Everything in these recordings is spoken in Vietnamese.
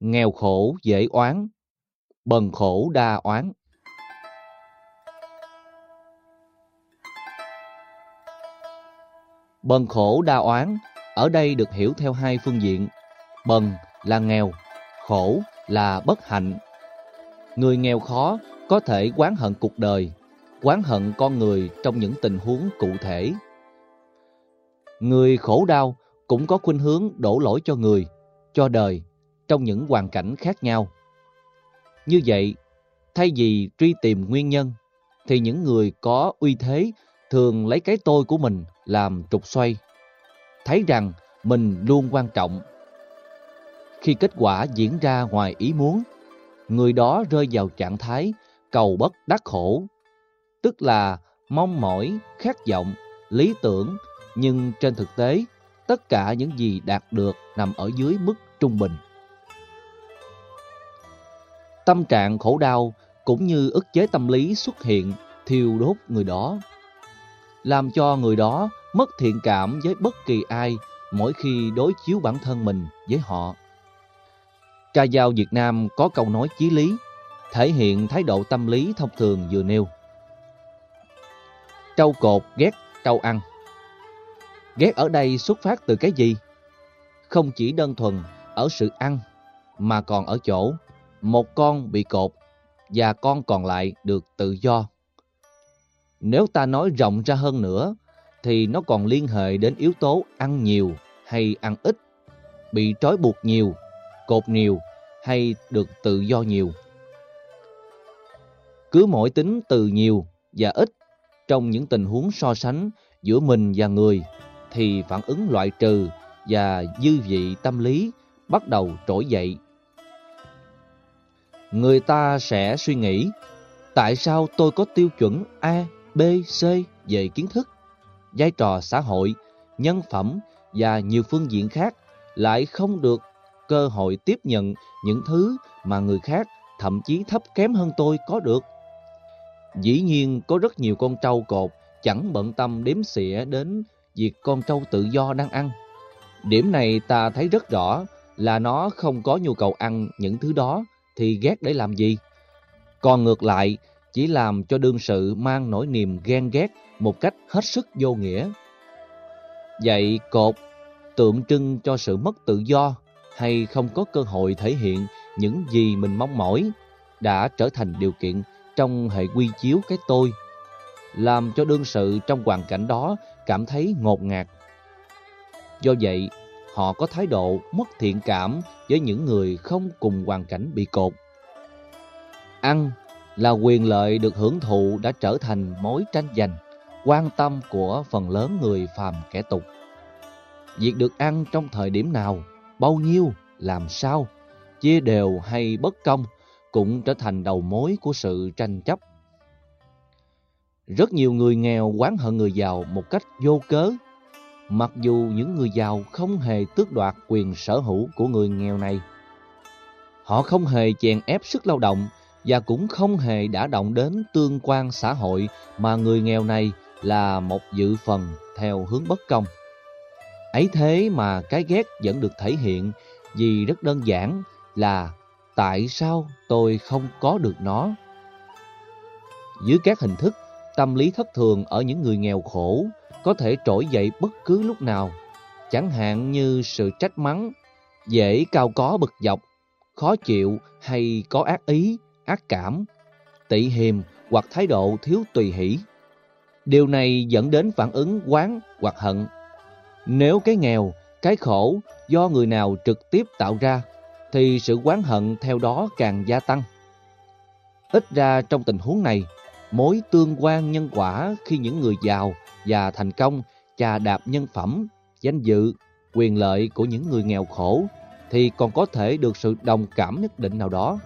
Nghèo khổ dễ oán, bần khổ đa oán. Bần khổ đa oán ở đây được hiểu theo hai phương diện. Bần là nghèo, khổ là bất hạnh. Người nghèo khó có thể quán hận cuộc đời, quán hận con người trong những tình huống cụ thể. Người khổ đau cũng có khuynh hướng đổ lỗi cho người, cho đời trong những hoàn cảnh khác nhau. Như vậy, thay vì truy tìm nguyên nhân, thì những người có uy thế thường lấy cái tôi của mình làm trục xoay, thấy rằng mình luôn quan trọng. Khi kết quả diễn ra ngoài ý muốn, người đó rơi vào trạng thái cầu bất đắc khổ, tức là mong mỏi, khát vọng, lý tưởng, nhưng trên thực tế, tất cả những gì đạt được nằm ở dưới mức trung bình. Tâm trạng khổ đau cũng như ức chế tâm lý xuất hiện thiêu đốt người đó, làm cho người đó mất thiện cảm với bất kỳ ai mỗi khi đối chiếu bản thân mình với họ. Ca dao Việt Nam có câu nói chí lý, thể hiện thái độ tâm lý thông thường vừa nêu. Trâu cột ghét trâu ăn. Ghét ở đây xuất phát từ cái gì? Không chỉ đơn thuần ở sự ăn, mà còn ở chỗ một con bị cột và con còn lại được tự do. Nếu ta nói rộng ra hơn nữa, thì nó còn liên hệ đến yếu tố ăn nhiều hay ăn ít, bị trói buộc nhiều, cột nhiều hay được tự do nhiều. Cứ mỗi tính từ nhiều và ít trong những tình huống so sánh giữa mình và người thì phản ứng loại trừ và dư vị tâm lý bắt đầu trỗi dậy. Người ta sẽ suy nghĩ tại sao tôi có tiêu chuẩn A, B, C về kiến thức, vai trò xã hội, nhân phẩm và nhiều phương diện khác lại không được cơ hội tiếp nhận những thứ mà người khác thậm chí thấp kém hơn tôi có được. Dĩ nhiên có rất nhiều con trâu cột chẳng bận tâm đếm xỉa đến việc con trâu tự do đang ăn. Điểm này ta thấy rất rõ là nó không có nhu cầu ăn những thứ đó thì ghét để làm gì. Còn ngược lại, chỉ làm cho đương sự mang nỗi niềm ghen ghét một cách hết sức vô nghĩa. Vậy cột tượng trưng cho sự mất tự do hay không có cơ hội thể hiện những gì mình mong mỏi đã trở thành điều kiện trong hệ quy chiếu cái tôi, làm cho đương sự trong hoàn cảnh đó cảm thấy ngột ngạt. Do vậy, họ có thái độ mất thiện cảm với những người không cùng hoàn cảnh bị cột. Ăn là quyền lợi được hưởng thụ đã trở thành mối tranh giành, quan tâm của phần lớn người phàm kẻ tục. Việc được ăn trong thời điểm nào, bao nhiêu, làm sao, chia đều hay bất công cũng trở thành đầu mối của sự tranh chấp. Rất nhiều người nghèo oán hận người giàu một cách vô cớ, mặc dù những người giàu không hề tước đoạt quyền sở hữu của người nghèo này. Họ không hề chèn ép sức lao động và cũng không hề đã động đến tương quan xã hội mà người nghèo này là một dự phần theo hướng bất công. Ấy thế mà cái ghét vẫn được thể hiện vì rất đơn giản là tại sao tôi không có được nó? Dưới các hình thức, tâm lý thất thường ở những người nghèo khổ có thể trỗi dậy bất cứ lúc nào, chẳng hạn như sự trách mắng, dễ cao có bực dọc, khó chịu hay có ác ý, ác cảm, tị hiềm hoặc thái độ thiếu tùy hỷ. Điều này dẫn đến phản ứng quán hoặc hận. Nếu cái nghèo, cái khổ do người nào trực tiếp tạo ra, thì sự quán hận theo đó càng gia tăng. Ít ra trong tình huống này, mối tương quan nhân quả khi những người giàu và thành công chà đạp nhân phẩm, danh dự, quyền lợi của những người nghèo khổ thì còn có thể được sự đồng cảm nhất định nào đó.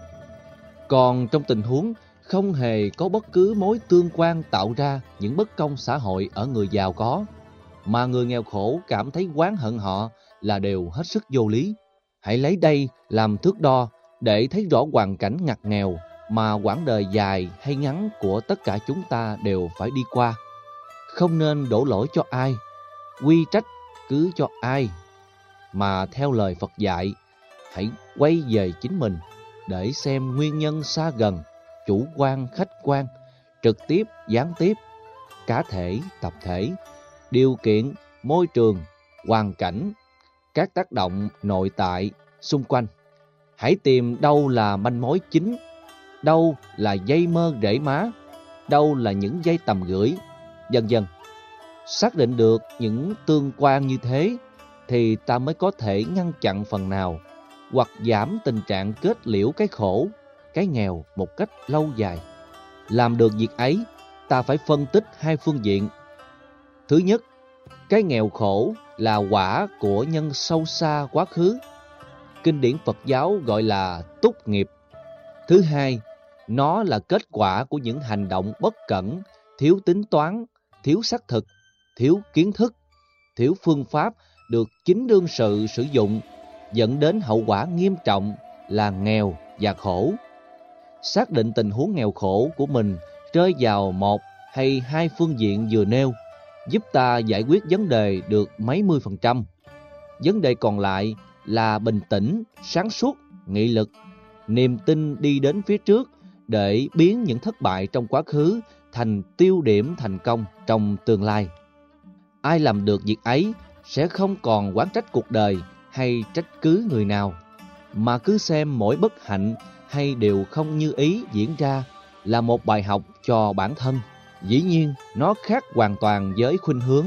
Còn trong tình huống không hề có bất cứ mối tương quan tạo ra những bất công xã hội ở người giàu có, mà người nghèo khổ cảm thấy oán hận họ là đều hết sức vô lý. Hãy lấy đây làm thước đo để thấy rõ hoàn cảnh ngặt nghèo mà quãng đời dài hay ngắn của tất cả chúng ta đều phải đi qua. Không nên đổ lỗi cho ai, quy trách cứ cho ai, mà theo lời Phật dạy, hãy quay về chính mình để xem nguyên nhân xa gần, chủ quan khách quan, trực tiếp gián tiếp, cá thể tập thể, điều kiện, môi trường, hoàn cảnh, các tác động nội tại xung quanh. Hãy tìm đâu là manh mối chính, đâu là dây mơ rễ má, đâu là những dây tầm gửi, dần dần. Xác định được những tương quan như thế thì ta mới có thể ngăn chặn phần nào hoặc giảm tình trạng kết liễu cái khổ, cái nghèo một cách lâu dài. Làm được việc ấy, ta phải phân tích hai phương diện. Thứ nhất, cái nghèo khổ là quả của nhân sâu xa quá khứ. Kinh điển Phật giáo gọi là túc nghiệp. Thứ hai, nó là kết quả của những hành động bất cẩn, thiếu tính toán, thiếu xác thực, thiếu kiến thức, thiếu phương pháp được chính đương sự sử dụng dẫn đến hậu quả nghiêm trọng là nghèo và khổ. Xác định tình huống nghèo khổ của mình rơi vào một hay hai phương diện vừa nêu giúp ta giải quyết vấn đề được mấy mươi phần trăm. Vấn đề còn lại là bình tĩnh, sáng suốt, nghị lực, niềm tin đi đến phía trước để biến những thất bại trong quá khứ thành tiêu điểm thành công trong tương lai. Ai làm được việc ấy sẽ không còn quán trách cuộc đời hay trách cứ người nào, mà cứ xem mỗi bất hạnh hay điều không như ý diễn ra là một bài học cho bản thân. Dĩ nhiên, nó khác hoàn toàn với khuynh hướng.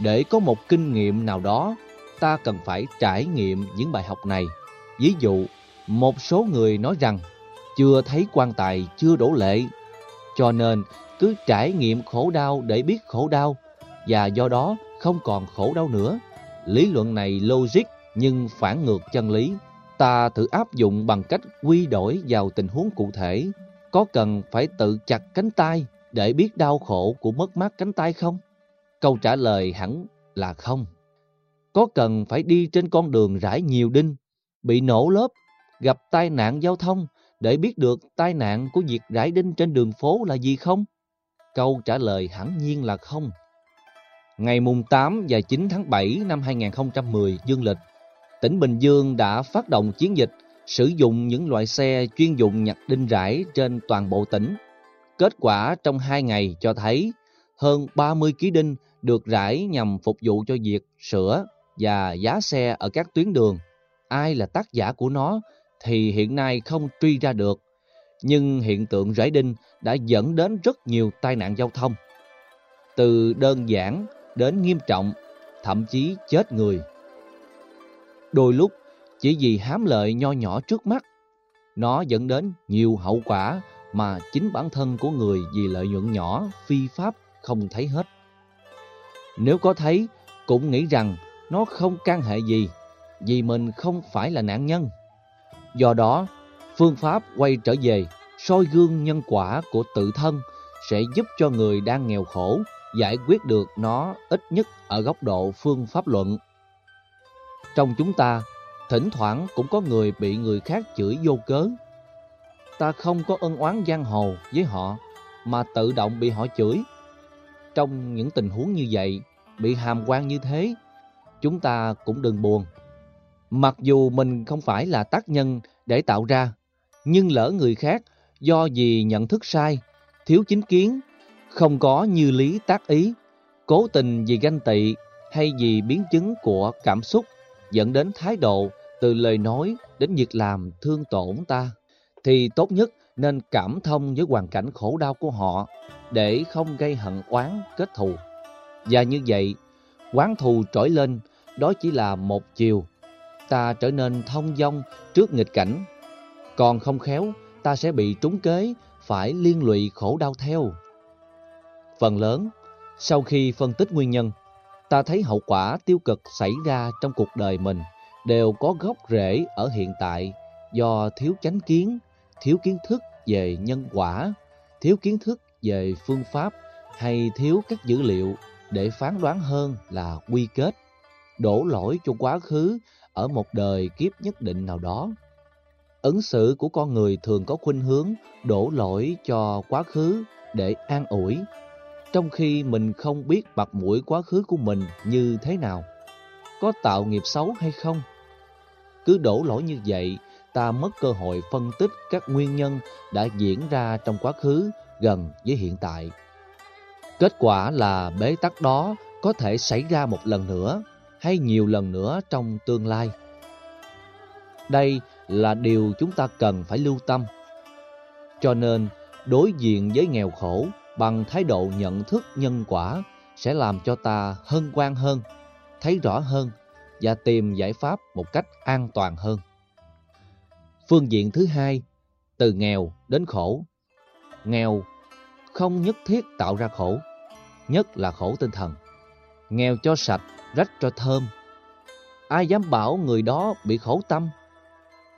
Để có một kinh nghiệm nào đó, ta cần phải trải nghiệm những bài học này. Ví dụ, một số người nói rằng chưa thấy quan tài chưa đổ lệ, cho nên cứ trải nghiệm khổ đau để biết khổ đau và do đó không còn khổ đau nữa. Lý luận này logic nhưng phản ngược chân lý. Ta thử áp dụng bằng cách quy đổi vào tình huống cụ thể. Có cần phải tự chặt cánh tay để biết đau khổ của mất mát cánh tay không? Câu trả lời hẳn là không. Có cần phải đi trên con đường rải nhiều đinh, bị nổ lớp, gặp tai nạn giao thông để biết được tai nạn của việc rải đinh trên đường phố là gì không? Câu trả lời hẳn nhiên là không. Ngày mùng 8 và 9 tháng 7 năm 2010 dương lịch, tỉnh Bình Dương đã phát động chiến dịch sử dụng những loại xe chuyên dụng nhặt đinh rải trên toàn bộ tỉnh. Kết quả trong 2 ngày cho thấy hơn 30 ký đinh được rải nhằm phục vụ cho việc sửa và giá xe ở các tuyến đường. Ai là tác giả của nó thì hiện nay không truy ra được. Nhưng hiện tượng rải đinh đã dẫn đến rất nhiều tai nạn giao thông. Từ đơn giản đến nghiêm trọng, thậm chí chết người. Đôi lúc, chỉ vì hám lợi nho nhỏ trước mắt, nó dẫn đến nhiều hậu quả mà chính bản thân của người vì lợi nhuận nhỏ, phi pháp không thấy hết. Nếu có thấy, cũng nghĩ rằng nó không can hệ gì, vì mình không phải là nạn nhân. Do đó, phương pháp quay trở về, soi gương nhân quả của tự thân sẽ giúp cho người đang nghèo khổ giải quyết được nó ít nhất ở góc độ phương pháp luận. Trong chúng ta, thỉnh thoảng cũng có người bị người khác chửi vô cớ. Ta không có ân oán giang hồ với họ, mà tự động bị họ chửi. Trong những tình huống như vậy, bị hàm quan như thế, chúng ta cũng đừng buồn. Mặc dù mình không phải là tác nhân để tạo ra, nhưng lỡ người khác do vì nhận thức sai, thiếu chính kiến không có như lý tác ý, cố tình vì ganh tị hay vì biến chứng của cảm xúc dẫn đến thái độ từ lời nói đến việc làm thương tổn ta, thì tốt nhất nên cảm thông với hoàn cảnh khổ đau của họ để không gây hận oán kết thù. Và như vậy, quán thù trỗi lên đó chỉ là một chiều. Ta trở nên thông dong trước nghịch cảnh. Còn không khéo, ta sẽ bị trúng kế, phải liên lụy khổ đau theo. Phần lớn, sau khi phân tích nguyên nhân, ta thấy hậu quả tiêu cực xảy ra trong cuộc đời mình đều có gốc rễ ở hiện tại do thiếu chánh kiến, thiếu kiến thức về nhân quả, thiếu kiến thức về phương pháp hay thiếu các dữ liệu để phán đoán hơn là quy kết, đổ lỗi cho quá khứ ở một đời kiếp nhất định nào đó. Ứng xử của con người thường có khuynh hướng đổ lỗi cho quá khứ để an ủi trong khi mình không biết mặt mũi quá khứ của mình như thế nào, có tạo nghiệp xấu hay không. Cứ đổ lỗi như vậy, ta mất cơ hội phân tích các nguyên nhân đã diễn ra trong quá khứ gần với hiện tại. Kết quả là bế tắc đó có thể xảy ra một lần nữa hay nhiều lần nữa trong tương lai. Đây là điều chúng ta cần phải lưu tâm. Cho nên, đối diện với nghèo khổ bằng thái độ nhận thức nhân quả sẽ làm cho ta hân hoan hơn, thấy rõ hơn và tìm giải pháp một cách an toàn hơn. Phương diện thứ hai, từ nghèo đến khổ. Nghèo không nhất thiết tạo ra khổ, nhất là khổ tinh thần. Nghèo cho sạch, rách cho thơm. Ai dám bảo người đó bị khổ tâm?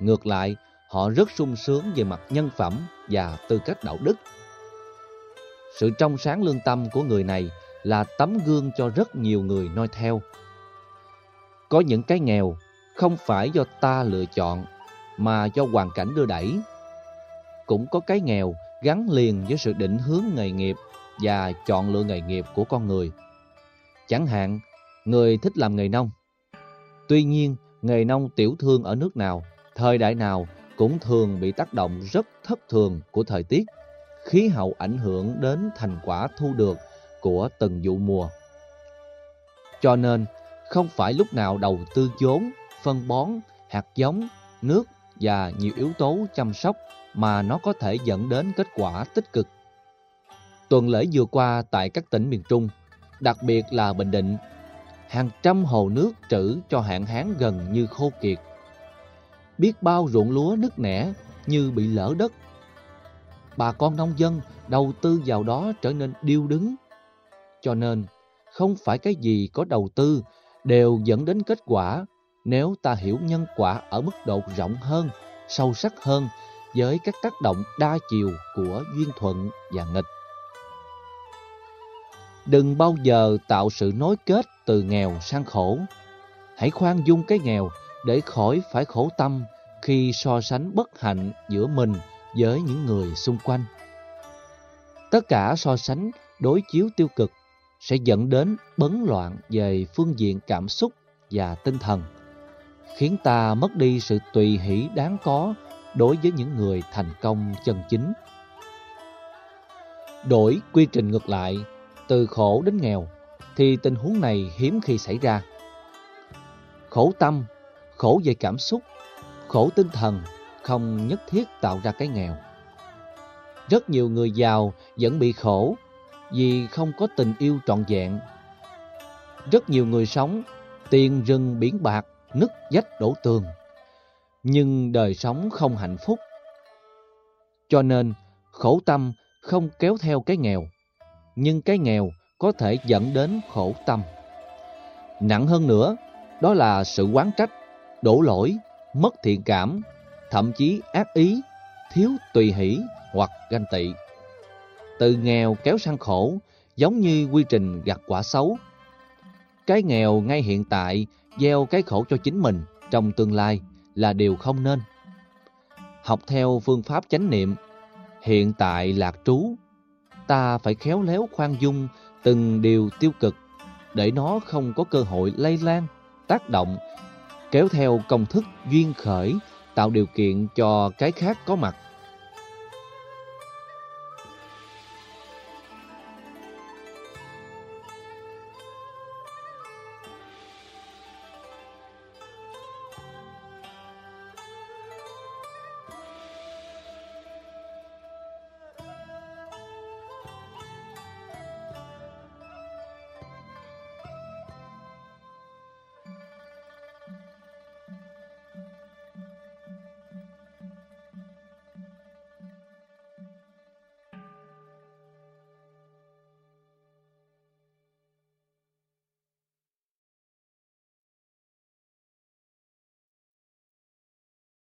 Ngược lại, họ rất sung sướng về mặt nhân phẩm và tư cách đạo đức. Sự trong sáng lương tâm của người này là tấm gương cho rất nhiều người noi theo. Có những cái nghèo không phải do ta lựa chọn mà do hoàn cảnh đưa đẩy. Cũng có cái nghèo gắn liền với sự định hướng nghề nghiệp và chọn lựa nghề nghiệp của con người. Chẳng hạn, người thích làm nghề nông. Tuy nhiên, nghề nông tiểu thương ở nước nào, thời đại nào cũng thường bị tác động rất thất thường của thời tiết, khí hậu ảnh hưởng đến thành quả thu được của từng vụ mùa. Cho nên, không phải lúc nào đầu tư vốn, phân bón, hạt giống, nước và nhiều yếu tố chăm sóc mà nó có thể dẫn đến kết quả tích cực. Tuần lễ vừa qua tại các tỉnh miền Trung, đặc biệt là Bình Định, hàng trăm hồ nước trữ cho hạn hán gần như khô kiệt. Biết bao ruộng lúa nứt nẻ như bị lỡ đất. Bà con nông dân đầu tư vào đó trở nên điêu đứng. Cho nên, không phải cái gì có đầu tư đều dẫn đến kết quả nếu ta hiểu nhân quả ở mức độ rộng hơn, sâu sắc hơn với các tác động đa chiều của duyên thuận và nghịch. Đừng bao giờ tạo sự nối kết từ nghèo sang khổ. Hãy khoan dung cái nghèo để khỏi phải khổ tâm khi so sánh bất hạnh giữa mình với những người xung quanh. Tất cả so sánh đối chiếu tiêu cực sẽ dẫn đến bấn loạn về phương diện cảm xúc và tinh thần, khiến ta mất đi sự tùy hỷ đáng có đối với những người thành công chân chính. Đổi quy trình ngược lại, từ khổ đến nghèo, thì tình huống này hiếm khi xảy ra. Khổ tâm, khổ về cảm xúc, khổ tinh thần không nhất thiết tạo ra cái nghèo. Rất nhiều người giàu vẫn bị khổ vì không có tình yêu trọn vẹn. Rất nhiều người sống, tiền rừng biển bạc, nứt vách đổ tường, nhưng đời sống không hạnh phúc. Cho nên, khổ tâm không kéo theo cái nghèo, nhưng cái nghèo có thể dẫn đến khổ tâm. Nặng hơn nữa, đó là sự quán trách, đổ lỗi, mất thiện cảm, thậm chí ác ý, thiếu tùy hỷ hoặc ganh tị. Từ nghèo kéo sang khổ, giống như quy trình gặt quả xấu. Cái nghèo ngay hiện tại gieo cái khổ cho chính mình trong tương lai là điều không nên. Học theo phương pháp chánh niệm, hiện tại lạc trú, ta phải khéo léo khoan dung từng điều tiêu cực để nó không có cơ hội lây lan, tác động, kéo theo công thức duyên khởi tạo điều kiện cho cái khác có mặt.